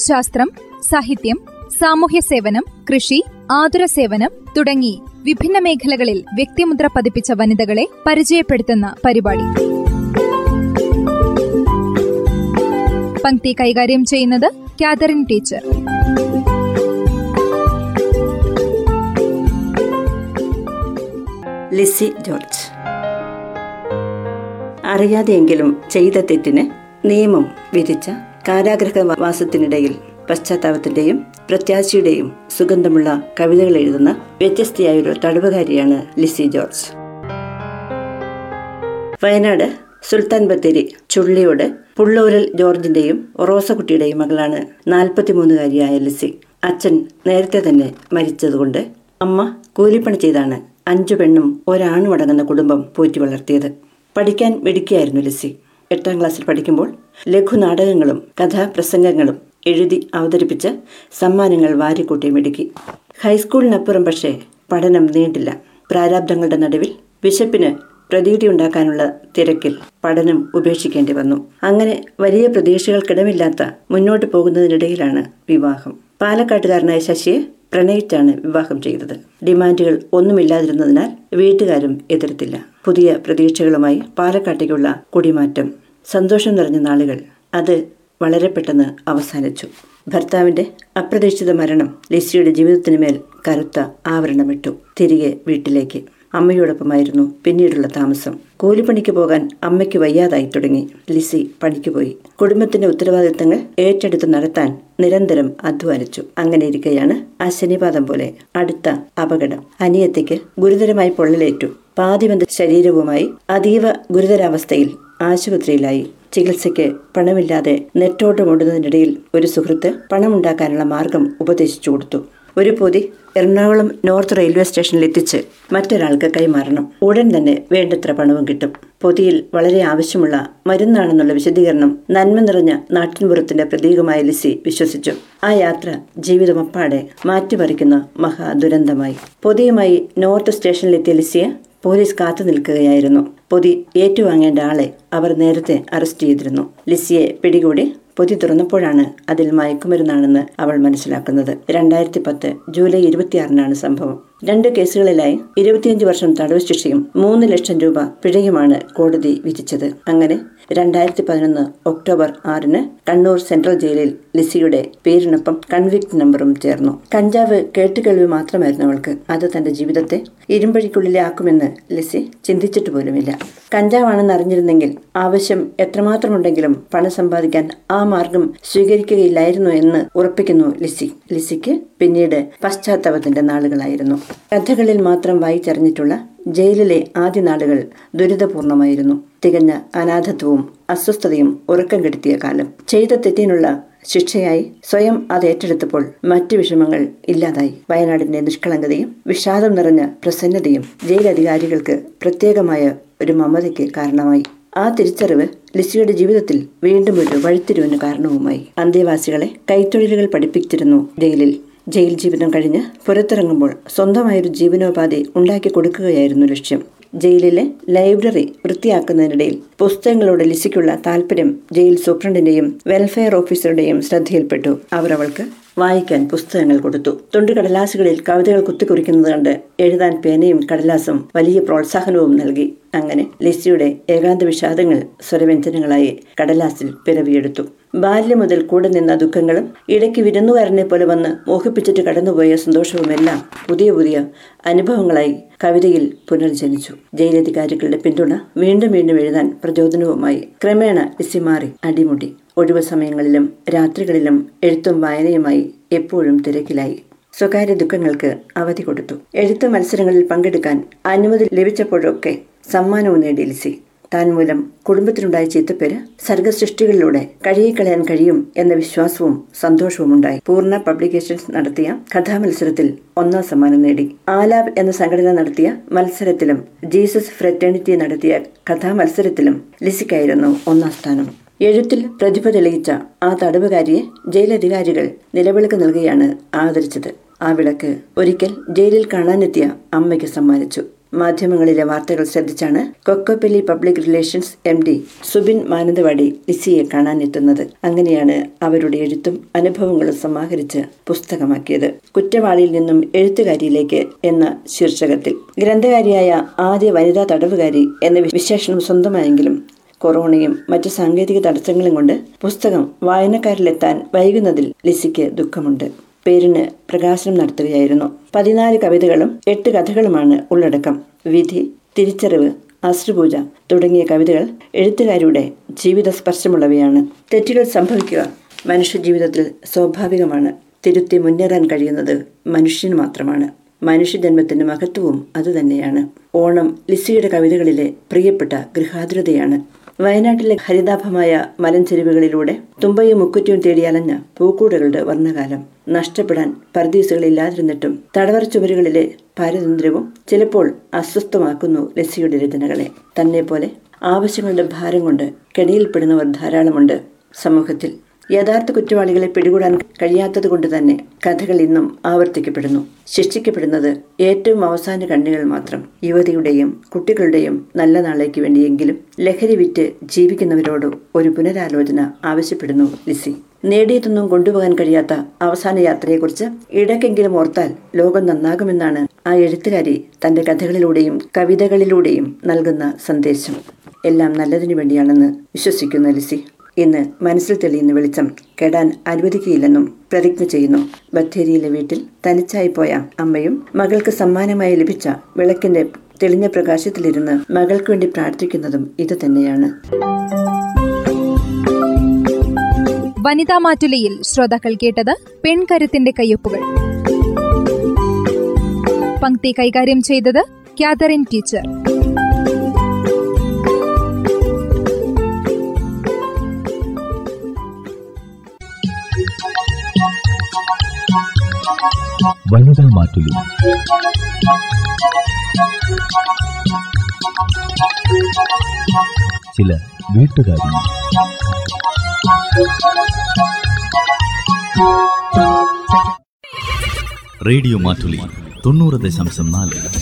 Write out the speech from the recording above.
ശാസ്ത്രം സാഹിത്യം സാമൂഹ്യ സേവനം കൃഷി ആതുര സേവനം തുടങ്ങി വിഭിന്ന മേഖലകളിൽ വ്യക്തിമുദ്ര പതിപ്പിച്ച വനിതകളെ പരിചയപ്പെടുത്തുന്ന പരിപാടി. പങ്ക്തി കൈകാര്യം ചെയ്യുന്നത് കാതറിൻ ടീച്ചർ. ലിസി ജോർജ്. അറിയാതെയെങ്കിലും ചെയ്ത തെറ്റിന് നിയമം വിധിച്ച കാരാഗ്രഹവാസത്തിനിടയിൽ പശ്ചാത്താപത്തിന്റെയും പ്രത്യാശയുടെയും സുഗന്ധമുള്ള കവിതകൾ എഴുതുന്ന വ്യത്യസ്തയായൊരു തടവുകാരിയാണ് ലിസി ജോർജ്. വയനാട് സുൽത്താൻ ബത്തേരി ചുള്ളിയോട് പുള്ളൂരൽ ജോർജിന്റെയും റോസക്കുട്ടിയുടെയും മകളാണ് നാൽപ്പത്തിമൂന്നുകാരിയായ ലിസി. അച്ഛൻ നേരത്തെ തന്നെ മരിച്ചതുകൊണ്ട് അമ്മ കൂലിപ്പണി ചെയ്താണ് അഞ്ചു പെണ്ണും ഒരാണും അടങ്ങുന്ന കുടുംബം പോറ്റി വളർത്തിയത്. പഠിക്കാൻ മിടുക്കിയായിരുന്നു ലിസി. എട്ടാം ക്ലാസ്സിൽ പഠിക്കുമ്പോൾ ലഘുനാടകങ്ങളും കഥാപ്രസംഗങ്ങളും എഴുതി അവതരിപ്പിച്ച് സമ്മാനങ്ങൾ വാരിക്കൂട്ടി മിടുക്കി. ഹൈസ്കൂളിനപ്പുറം പക്ഷേ പഠനം നീണ്ടില്ല. പ്രാരാബ്ദങ്ങളുടെ നടുവിൽ വിശപ്പിന് പ്രതീതിയുണ്ടാക്കാനുള്ള തിരക്കിൽ പഠനം ഉപേക്ഷിക്കേണ്ടി വന്നു. അങ്ങനെ വലിയ പ്രതീക്ഷകൾക്കിടമില്ലാത്ത മുന്നോട്ട് പോകുന്നതിനിടയിലാണ് വിവാഹം. പാലക്കാട്ടുകാരനായ ശശിയെ പ്രണയിച്ചാണ് വിവാഹം ചെയ്തത്. ഡിമാൻഡുകൾ ഒന്നുമില്ലാതിരുന്നതിനാൽ വീട്ടുകാരും എതിർത്തില്ല. പുതിയ പ്രതീക്ഷകളുമായി പാലക്കാട്ടേക്കുള്ള കുടിമാറ്റം. സന്തോഷം നിറഞ്ഞ നാളുകൾ. അത് വളരെ പെട്ടെന്ന് അവസാനിച്ചു. ഭർത്താവിന്റെ അപ്രതീക്ഷിത മരണം ലിസിയുടെ ജീവിതത്തിന് മേൽ കറുത്ത ആവരണമിട്ടു. തിരികെ വീട്ടിലേക്ക്. അമ്മയോടൊപ്പമായിരുന്നു പിന്നീടുള്ള താമസം. കൂലിപ്പണിക്ക് പോകാൻ അമ്മയ്ക്ക് വയ്യാതായി തുടങ്ങി. ലിസി പണിക്ക് പോയി. കുടുംബത്തിന്റെ ഉത്തരവാദിത്തങ്ങൾ ഏറ്റെടുത്ത് നടത്താൻ നിരന്തരം അധ്വാനിച്ചു. അങ്ങനെ ഇരിക്കെയാണ് ആ ശനിപാതം പോലെ അടുത്ത അപകടം. അനിയത്തിക്ക് ഗുരുതരമായി പൊള്ളലേറ്റു. പാതിബന്ധ ശരീരവുമായി അതീവ ഗുരുതരാവസ്ഥയിൽ ആശുപത്രിയിലായി. ചികിത്സയ്ക്ക് പണമില്ലാതെ നെട്ടോട്ടമോടുന്നതിനിടയിൽ ഒരു സുഹൃത്ത് പണമുണ്ടാക്കാനുള്ള മാർഗം ഉപദേശിച്ചു കൊടുത്തു. ഒരു പൊതി എറണാകുളം നോർത്ത് റെയിൽവേ സ്റ്റേഷനിൽ എത്തിച്ച് മറ്റൊരാൾക്ക് കൈമാറണം. ഉടൻ തന്നെ വേണ്ടത്ര പണവും കിട്ടും. പൊതിയിൽ വളരെ ആവശ്യമുള്ള മരുന്നാണെന്നുള്ള വിശദീകരണം നന്മ നിറഞ്ഞ നാട്ടിൻപുറത്തിന്റെ പ്രതീകമായ ലിസി വിശ്വസിച്ചു. ആ യാത്ര ജീവിതമപ്പാടെ മാറ്റിമറിക്കുന്ന മഹാ ദുരന്തമായി പൊതിയുമായി നോർത്ത് സ്റ്റേഷനിലെത്തിയ ലിസിയെ പോലീസ് കാത്തു നിൽക്കുകയായിരുന്നു. പൊതി ഏറ്റുവാങ്ങേണ്ട ആളെ അവർ നേരത്തെ അറസ്റ്റ് ചെയ്തിരുന്നു. ലിസിയെ പിടികൂടി പൊതി തുറന്നപ്പോഴാണ് അതിൽ മയക്കുമരുന്നാണെന്ന് അവൾ മനസ്സിലാക്കുന്നത്. രണ്ടായിരത്തി പത്ത് ജൂലൈ ഇരുപത്തിയാറിനാണ് സംഭവം. രണ്ട് കേസുകളിലായി ഇരുപത്തിയഞ്ച് വർഷം തടവ് ശിക്ഷയും മൂന്ന് ലക്ഷം രൂപ പിഴയുമാണ് കോടതി വിധിച്ചത്. അങ്ങനെ രണ്ടായിരത്തി പതിനൊന്ന് ഒക്ടോബർ ആറിന് കണ്ണൂർ സെൻട്രൽ ജയിലിൽ ലിസിയുടെ പേരിനൊപ്പം കൺവിക്ട് നമ്പറും ചേർന്നു. കഞ്ചാവ് കേട്ടുകേൾവി മാത്രമായിരുന്നു അവൾക്ക്. അത് തന്റെ ജീവിതത്തെ ഇരുമ്പഴിക്കുള്ളിലാക്കുമെന്ന് ലിസി ചിന്തിച്ചിട്ട് പോലുമില്ല. കഞ്ചാവാണെന്ന് അറിഞ്ഞിരുന്നെങ്കിൽ ആവശ്യം എത്രമാത്രമുണ്ടെങ്കിലും പണം സമ്പാദിക്കാൻ ആ മാർഗം സ്വീകരിക്കുകയില്ലായിരുന്നു എന്ന് ഉറപ്പിക്കുന്നു ലിസി. ലിസിക്ക് പിന്നീട് പശ്ചാത്തലത്തിന്റെ നാളുകളായിരുന്നു. കഥകളിൽ മാത്രം വായിച്ചറിഞ്ഞിട്ടുള്ള ജയിലിലെ ആദ്യ നാളുകൾ ദുരിതപൂർണമായിരുന്നു. തികഞ്ഞ അനാഥത്വവും അസ്വസ്ഥതയും ഉറക്കം കെടുത്തിയ കാലം. ചെയ്ത തെറ്റിനുള്ള ശിക്ഷയായി സ്വയം അത് ഏറ്റെടുത്തപ്പോൾ മറ്റു വിഷമങ്ങൾ ഇല്ലാതായി. വയനാടിന്റെ നിഷ്കളങ്കതയും വിഷാദം നിറഞ്ഞ പ്രസന്നതയും ജയിലധികാരികൾക്ക് പ്രത്യേകമായ ഒരു മമതയ്ക്ക് കാരണമായി. ആ തിരിച്ചറിവ് ലിസിയുടെ ജീവിതത്തിൽ വീണ്ടും ഒരു വഴിത്തിരിവിന് കാരണവുമായി. അന്തേവാസികളെ കൈത്തൊഴിലുകൾ പഠിപ്പിച്ചിരുന്നു ജയിലിൽ. ജയിൽ ജീവിതം കഴിഞ്ഞ് പുറത്തിറങ്ങുമ്പോൾ സ്വന്തമായൊരു ജീവനോപാധി ഉണ്ടാക്കി കൊടുക്കുകയായിരുന്നു ലക്ഷ്യം. ജയിലിലെ ലൈബ്രറി വൃത്തിയാക്കുന്നതിനിടയിൽ പുസ്തകങ്ങളോട് ലിസിക്കുള്ള താല്പര്യം ജയിൽ സൂപ്രണ്ടിന്റെയും വെൽഫെയർ ഓഫീസറുടെയും ശ്രദ്ധയിൽപ്പെട്ടു. അവർ അവൾക്ക് വായിക്കാൻ പുസ്തകങ്ങൾ കൊടുത്തു. തുണ്ടുകടലാസുകളിൽ കവിതകൾ കുത്തിക്കുറിക്കുന്നത് കണ്ട് എഴുതാൻ പേനയും കടലാസും വലിയ പ്രോത്സാഹനവും നൽകി. അങ്ങനെ ലിസിയുടെ ഏകാന്ത വിഷാദങ്ങൾ സ്വരവ്യഞ്ജനങ്ങളായി കടലാസിൽ പിറവിയെടുത്തു. ബാല്യം മുതൽ കൂടെ നിന്ന ദുഃഖങ്ങളും ഇടയ്ക്ക് വിരുന്നുകാരനെ പോലെ വന്ന് മോഹിപ്പിച്ചിട്ട് കടന്നുപോയ സന്തോഷവുമെല്ലാം പുതിയ പുതിയ അനുഭവങ്ങളായി കവിതയിൽ പുനർജനിച്ചു. ജയിലധികാരികളുടെ പിന്തുണ വീണ്ടും വീണ്ടും എഴുതാൻ പ്രചോദനവുമായി. ക്രമേണ ലിസി മാറി അടിമുടി. ഒഴിവു സമയങ്ങളിലും രാത്രികളിലും എഴുത്തും വായനയുമായി എപ്പോഴും തിരക്കിലായി. സ്വകാര്യ ദുഃഖങ്ങൾക്ക് അവധി കൊടുത്തു. എഴുത്ത് മത്സരങ്ങളിൽ പങ്കെടുക്കാൻ അനുമതി ലഭിച്ചപ്പോഴൊക്കെ സമ്മാനവും നേടി ലിസി താൻ മൂലം കുടുംബത്തിനുണ്ടായ ചീത്തപ്പേര് സർഗസൃഷ്ടികളിലൂടെ കഴിയിക്കളയാൻ കഴിയും എന്ന വിശ്വാസവും സന്തോഷവും ഉണ്ടായി. പൂർണ പബ്ലിക്കേഷൻസ് നടത്തിയ കഥാമത്സരത്തിൽ ഒന്നാം സമ്മാനം നേടി. ആലാബ് എന്ന സംഘടന നടത്തിയ മത്സരത്തിലും ജീസസ് ഫ്രറ്റേണിറ്റി നടത്തിയ കഥാമത്സരത്തിലും ലിസിക്കായിരുന്നു ഒന്നാം സ്ഥാനം. എഴുത്തിൽ പ്രതിഭ തെളിയിച്ച ആ തടവുകാരിയെ ജയിലധികാരികൾ നിലവിളക്ക് നൽകുകയാണ് ആദരിച്ചത്. ആ വിളക്ക് ഒരിക്കൽ ജയിലിൽ കാണാനെത്തിയ അമ്മയ്ക്ക് സമ്മാനിച്ചു. മാധ്യമങ്ങളിലെ വാർത്തകൾ ശ്രദ്ധിച്ചാണ് കൊക്കോപ്പള്ളി public relations M D Subin Mananthavady ലിസിയെ കാണാനെത്തുന്നത്. അങ്ങനെയാണ് അവരുടെ എഴുത്തും അനുഭവങ്ങളും സമാഹരിച്ച് പുസ്തകമാക്കിയത്. കുറ്റവാളിയിൽ നിന്നും എഴുത്തുകാരിയിലേക്ക് എന്ന ശീർഷകത്തിൽ. ഗ്രന്ഥകാരിയായ ആദ്യ വനിതാ തടവുകാരി എന്ന വിശേഷണം സ്വന്തമായെങ്കിലും കൊറോണയും മറ്റ് സാങ്കേതിക തടസ്സങ്ങളും കൊണ്ട് പുസ്തകം വായനക്കാരിലെത്താൻ വൈകുന്നതിൽ ലിസിക്ക് ദുഃഖമുണ്ട്. പേരിന് പ്രകാശനം നടത്തുകയായിരുന്നു. പതിനാല് കവിതകളും എട്ട് കഥകളുമാണ് ഉള്ളടക്കം. വിധി തിരിച്ചറിവ് അശ്രുപൂജ തുടങ്ങിയ കവിതകൾ എഴുത്തുകാരുടെ ജീവിത സ്പർശമുള്ളവയാണ് തെറ്റുകൾ സംഭവിക്കുക മനുഷ്യജീവിതത്തിൽ സ്വാഭാവികമാണ്. തിരുത്തി മുന്നേറാൻ കഴിയുന്നത് മനുഷ്യന് മാത്രമാണ്. മനുഷ്യജന്മത്തിന്റെ മഹത്വവും അതുതന്നെയാണ്. ഓണം ലിസിയുടെ കവിതകളിലെ പ്രിയപ്പെട്ട ഗൃഹാതുരതയാണ്. വയനാട്ടിലെ ഹരിതാഭമായ മലഞ്ചെരുവുകളിലൂടെ തുമ്പയും മുക്കുറ്റിയും തേടി അലഞ്ഞ പൂക്കൂടുകളുടെ വർണകാലം. നഷ്ടപ്പെടാൻ പരദീസുകളില്ലാതിരുന്നിട്ടും തടവറ ചുവരുകളിലെ പാരതന്ത്ര്യവും ചിലപ്പോൾ അസ്വസ്ഥമാക്കുന്നു ലസ്സിയുടെ രചനകളെ. തന്നെ പോലെ ആവശ്യങ്ങളുടെ ഭാരം കൊണ്ട് കെണിയിൽപ്പെടുന്നവർ ധാരാളമുണ്ട് സമൂഹത്തിൽ. യഥാർത്ഥ കുറ്റവാളികളെ പിടികൂടാൻ കഴിയാത്തത് കൊണ്ട് തന്നെ കഥകൾ ഇന്നും ആവർത്തിക്കപ്പെടുന്നു. ശിക്ഷിക്കപ്പെടുന്നത് ഏറ്റവും അവസാന കണ്ണികൾ മാത്രം. യുവതിയുടെയും കുട്ടികളുടെയും നല്ല നാളേക്ക് വേണ്ടിയെങ്കിലും ലഹരി വിറ്റ് ജീവിക്കുന്നവരോട് ഒരു പുനരാലോചന ആവശ്യപ്പെടുന്നു ലിസി. നേടിയതൊന്നും കൊണ്ടുപോകാൻ കഴിയാത്ത അവസാന യാത്രയെക്കുറിച്ച് ഇടയ്ക്കെങ്കിലും ഓർത്താൽ ലോകം നന്നാകുമെന്നാണ് ആ എഴുത്തുകാരി തന്റെ കഥകളിലൂടെയും കവിതകളിലൂടെയും നൽകുന്ന സന്ദേശം. എല്ലാം നല്ലതിനു വേണ്ടിയാണെന്ന് വിശ്വസിക്കുന്ന ലിസി. ഇന്ന് മനസ്സിൽ തെളിയുന്ന വെളിച്ചം കെടാൻ അനുവദിക്കുകയില്ലെന്നും പ്രതിജ്ഞ ചെയ്യുന്നു. ബത്തേരിയിലെ വീട്ടിൽ തനിച്ചായി പോയ അമ്മയും മകൾക്ക് സമ്മാനമായി ലഭിച്ച വിളക്കിന്റെ തെളിഞ്ഞ പ്രകാശത്തിലിരുന്ന് മകൾക്ക് വേണ്ടി പ്രാർത്ഥിക്കുന്നതും ഇതുതന്നെയാണ് വനിതാ മാറ്റുലയിൽ ശ്രോതാക്കൾ കേട്ടത് പെൺകരുത്തിന്റെ കയ്യൊപ്പുകൾ. പങ്ക്തി കൈകാര്യം ചെയ്തത് കാതറിൻ ടീച്ചർ. വനിതാ മാറ്റുലി ചില വീട്ടുകാരി റേഡിയോ മാറ്റുലി തൊണ്ണൂറ് ദശാംശം നാല്.